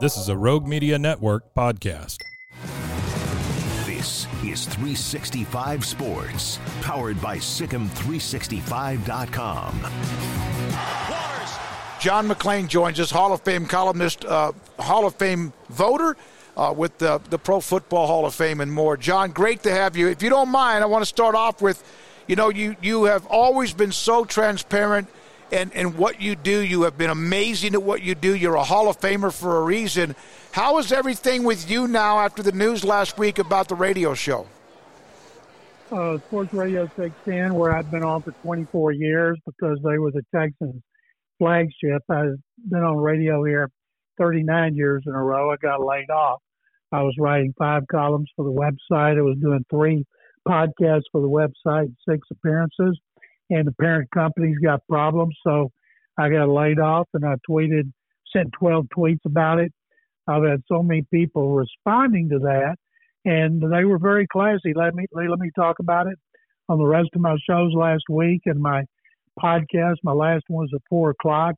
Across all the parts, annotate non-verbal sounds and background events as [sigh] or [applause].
This is a Rogue Media Network podcast. This is 365 Sports, powered by SicEm365.com. John McClain joins us, Hall of Fame columnist, uh, Hall of Fame voter uh, with the, the Pro Football Hall of Fame and more. John, great to have you. If you don't mind, I want to start off with you know, you, you have always been so transparent and, and what you do. You have been amazing at what you do. You're a Hall of Famer for a reason. How is everything with you now after the news last week about the radio show? Uh, Sports Radio 610, where I've been on for 24 years because they were the Texans flagship. I've been on radio here 39 years in a row. I got laid off. I was writing five columns for the website. I was doing three podcasts for the website, six appearances, and the parent company's got problems. So I got laid off and I tweeted, sent 12 tweets about it. I've had so many people responding to that, and they were very classy. Let me let me talk about it on the rest of my shows last week and my podcast. My last one was at four o'clock,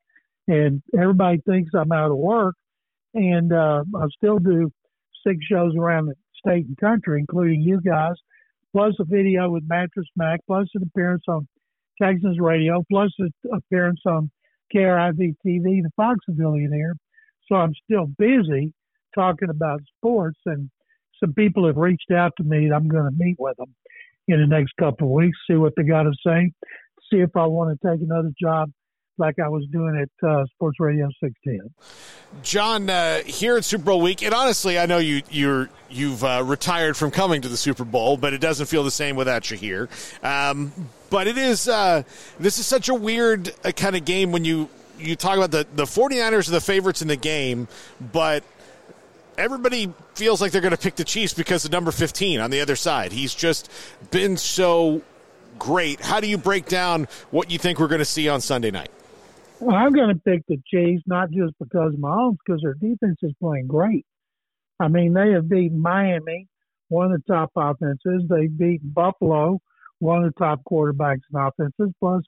and everybody thinks I'm out of work, and uh, I still do six shows around the state and country, including you guys, plus a video with Mattress Mac, plus an appearance on Texas Radio, plus an appearance on KRIV TV, the Fox affiliate. So I'm still busy talking about sports, and some people have reached out to me. I'm going to meet with them in the next couple of weeks, see what they got to say, see if I want to take another job like I was doing at uh, Sports Radio 610. John, uh, here at Super Bowl week, and honestly, I know you you're you've uh, retired from coming to the Super Bowl, but it doesn't feel the same without you here. Um, but it is uh, this is such a weird uh, kind of game when you you talk about the the 49ers are the favorites in the game, but everybody feels like they're going to pick the Chiefs because of number 15 on the other side. He's just been so great. How do you break down what you think we're going to see on Sunday night? Well, I'm going to pick the Chiefs not just because Mahomes, because their defense is playing great. I mean, they have beaten Miami, one of the top offenses. They've beaten Buffalo, one of the top quarterbacks and offenses, plus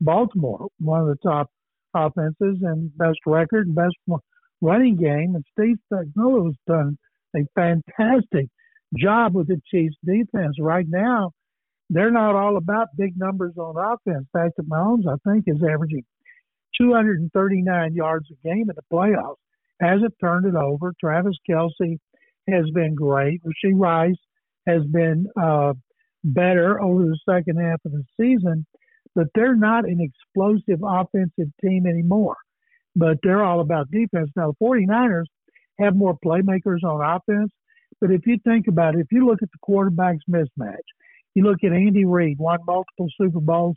Baltimore, one of the top offenses and best record best running game. And Steve Spagnuolo has done a fantastic job with the Chiefs defense. Right now, they're not all about big numbers on offense. Patrick Mahomes, I think, is averaging 239 yards a game in the playoffs. Hasn't turned it over. Travis Kelce has been great. Rashee Rice has been uh, better over the second half of the season, but they're not an explosive offensive team anymore. But they're all about defense. Now, the 49ers have more playmakers on offense, But if you think about it, if you look at the quarterbacks mismatch, you look at Andy Reid, won multiple Super Bowls.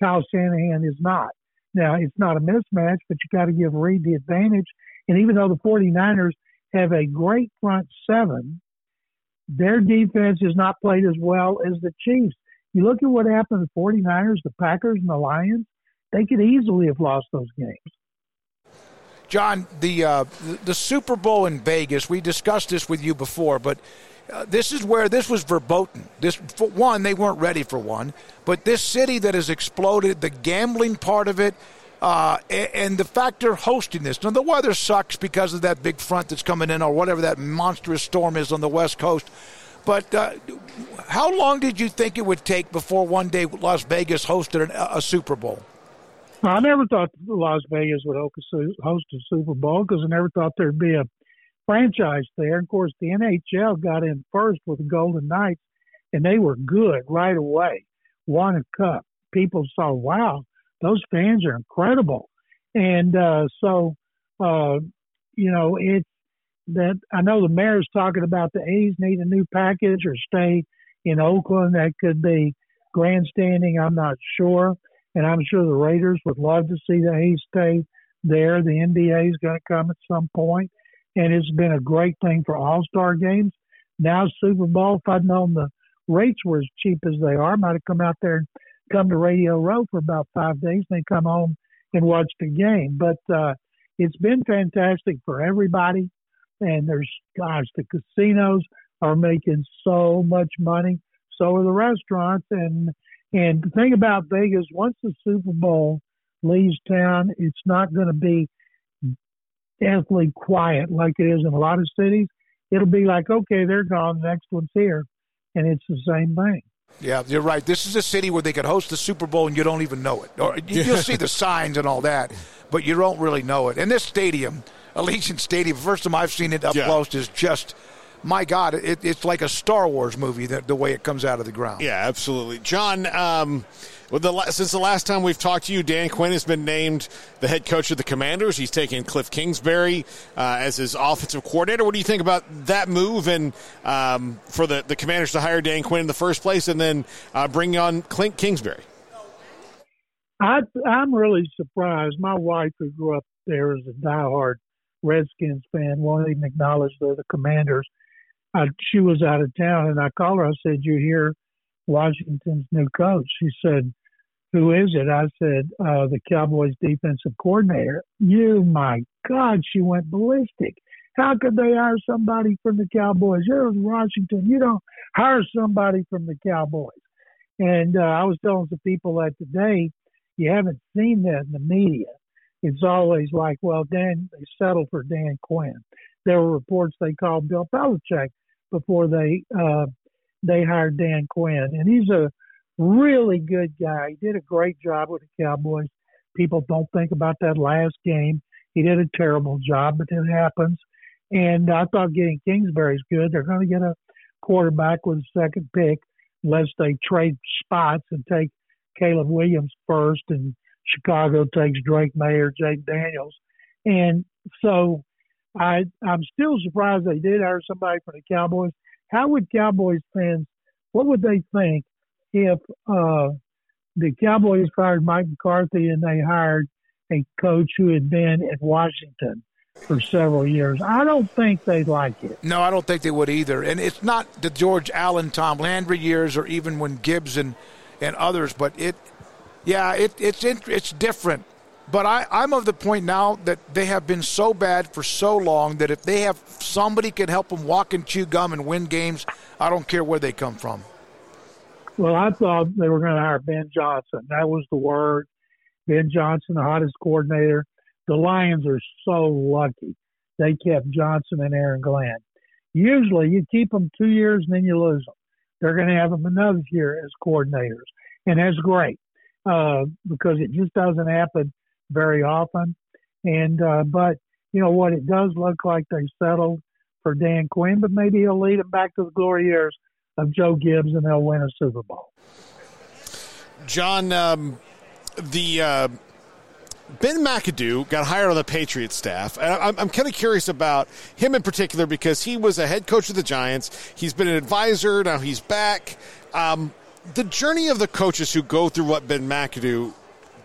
Kyle Shanahan is not. Now, it's not a mismatch, but you got to give Reid the advantage. And even though the 49ers have a great front seven, their defense has not played as well as the Chiefs. You look at what happened to the 49ers, the Packers, and the Lions, they could easily have lost those games. John, the uh, the Super Bowl in Vegas, we discussed this with you before, but uh, this is where this was verboten. This one, they weren't ready for one, but this city that has exploded, the gambling part of it, uh, and, and, the fact they're hosting this. Now the weather sucks because of that big front that's coming in, or whatever that monstrous storm is on the west coast. But uh, how long did you think it would take before one day Las Vegas hosted an, a Super Bowl? I never thought Las Vegas would host a Super Bowl because I never thought there'd be a franchise there. Of course, the NHL got in first with the Golden Knights, and they were good right away. Won a cup. People saw, wow, those fans are incredible, and uh, so uh, you know it's that I know the mayor's talking about the A's need a new package or stay in Oakland. That could be grandstanding. I'm not sure and I'm sure the Raiders would love to see the A's stay there. The NBA is going to come at some point, and it's been a great thing for All Star games. Now Super Bowl, if I'd known the rates were as cheap as they are, I might have come out there and come to Radio Row for about five days, and then come home and watch the game. But uh, it's been fantastic for everybody, and there's gosh, the casinos are making so much money. So are the restaurants, and and the thing about Vegas, once the Super Bowl leaves town, it's not going to be deathly quiet like it is in a lot of cities. It'll be like, okay, they're gone, the next one's here, and it's the same thing. Yeah, you're right. This is a city where they could host the Super Bowl and you don't even know it. Or you'll see the [laughs] signs and all that, but you don't really know it. And this stadium, Allegiant Stadium, first time I've seen it up yeah. close, is just my God, it, it's like a Star Wars movie the, the way it comes out of the ground. Yeah, absolutely. John, um, the, since the last time we've talked to you, Dan Quinn has been named the head coach of the Commanders. He's taken Cliff Kingsbury uh, as his offensive coordinator. What do you think about that move and um, for the, the Commanders to hire Dan Quinn in the first place and then uh, bring on Clint Kingsbury? I, I'm really surprised. My wife, who grew up there as a diehard Redskins fan, won't even acknowledge they're the Commanders. I, she was out of town, and I called her. I said, "You hear Washington's new coach?" She said, "Who is it?" I said, uh, "The Cowboys' defensive coordinator." You, my God, she went ballistic. How could they hire somebody from the Cowboys? You're in Washington. You don't hire somebody from the Cowboys. And uh, I was telling some people that today, you haven't seen that in the media. It's always like, well, Dan, they settled for Dan Quinn. There were reports they called Bill Belichick before they uh, they hired Dan Quinn, and he's a really good guy. He did a great job with the Cowboys. People don't think about that last game. He did a terrible job, but it happens. And I thought getting Kingsbury's good. They're going to get a quarterback with a second pick, unless they trade spots and take Caleb Williams first, and Chicago takes Drake Maye, Jake Daniels. And so I I'm still surprised they did hire somebody from the Cowboys. How would Cowboys fans? What would they think if uh, the Cowboys fired Mike McCarthy and they hired a coach who had been at Washington for several years? I don't think they'd like it. No, I don't think they would either. And it's not the George Allen, Tom Landry years, or even when Gibbs and and others, but it, yeah, it, it's it's different but I, I'm of the point now that they have been so bad for so long that if they have somebody can help them walk and chew gum and win games, I don't care where they come from. Well, I thought they were going to hire Ben Johnson. That was the word. Ben Johnson, the hottest coordinator. The Lions are so lucky they kept Johnson and Aaron Glenn. Usually, you keep them two years and then you lose them. They're going to have them another year as coordinators, and that's great uh, because it just doesn't happen very often. And uh, but you know what, it does look like they settled for Dan Quinn, but maybe he'll lead them back to the glory years of Joe Gibbs, and they'll win a Super Bowl. John, um, the uh, Ben McAdoo got hired on the Patriots staff. And I'm, I'm kind of curious about him in particular because he was a head coach of the Giants. He's been an advisor. Now he's back. Um, the journey of the coaches who go through what Ben McAdoo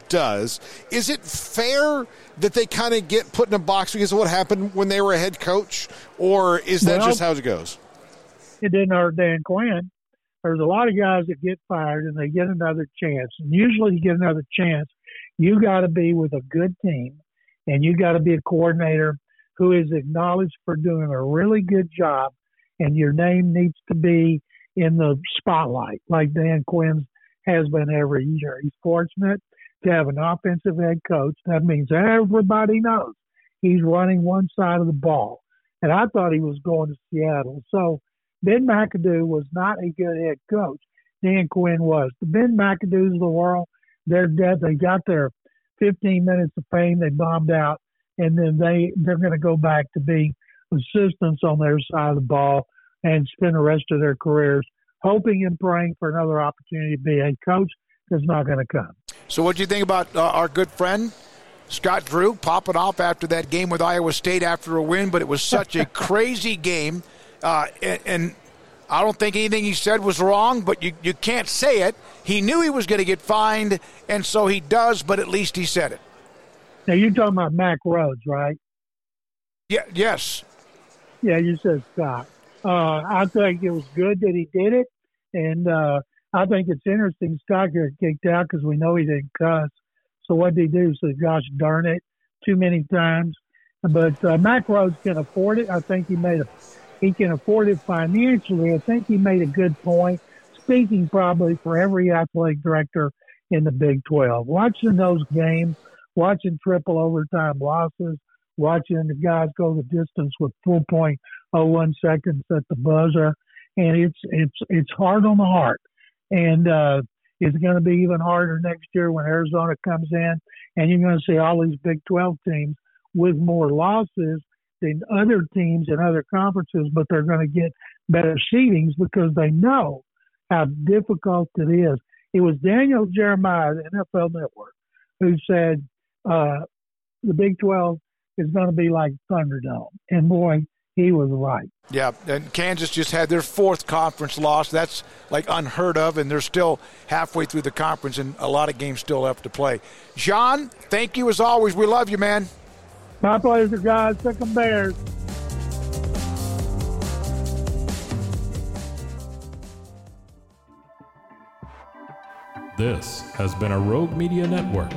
does, is it fair that they kind of get put in a box because of what happened when they were a head coach? Or is that Well, just how it goes? It didn't hurt Dan Quinn. There's a lot of guys that get fired and they get another chance. And usually, to get another chance, you got to be with a good team and you got to be a coordinator who is acknowledged for doing a really good job. And your name needs to be in the spotlight, like Dan Quinn has been every year. He's fortunate to have an offensive head coach. That means everybody knows he's running one side of the ball. And I thought he was going to Seattle. So Ben McAdoo was not a good head coach. Dan Quinn was. The Ben McAdoo's of the world, they're dead. They got their 15 minutes of fame. They bombed out, and then they they're going to go back to being assistants on their side of the ball and spend the rest of their careers hoping and praying for another opportunity to be a coach that's not going to come. So, what do you think about uh, our good friend Scott Drew popping off after that game with Iowa State after a win? But it was such a [laughs] crazy game, uh, and, and I don't think anything he said was wrong. But you you can't say it. He knew he was going to get fined, and so he does. But at least he said it. Now you're talking about Mack Rhoades, right? Yeah. Yes. Yeah, you said Scott. Uh, I think it was good that he did it, and uh, I think it's interesting. Scott got kicked out because we know he didn't cuss. So what did he do? So gosh darn it, too many times. But uh, Mack Rhoades can afford it. I think he made a he can afford it financially. I think he made a good point. Speaking probably for every athletic director in the Big 12, watching those games, watching triple overtime losses, watching the guys go the distance with 4.01 seconds at the buzzer, and it's it's it's hard on the heart, and uh, it's going to be even harder next year when Arizona comes in, and you're going to see all these Big 12 teams with more losses than other teams in other conferences, but they're going to get better seedings because they know how difficult it is. It was Daniel Jeremiah, the NFL Network, who said uh, the Big 12 is going to be like Thunderdome. And boy, he was right. Yeah, and Kansas just had their fourth conference loss. That's like unheard of, and they're still halfway through the conference, and a lot of games still left to play. John, thank you as always. We love you, man. My pleasure, guys. Pick 'em Bears. This has been a Rogue Media Network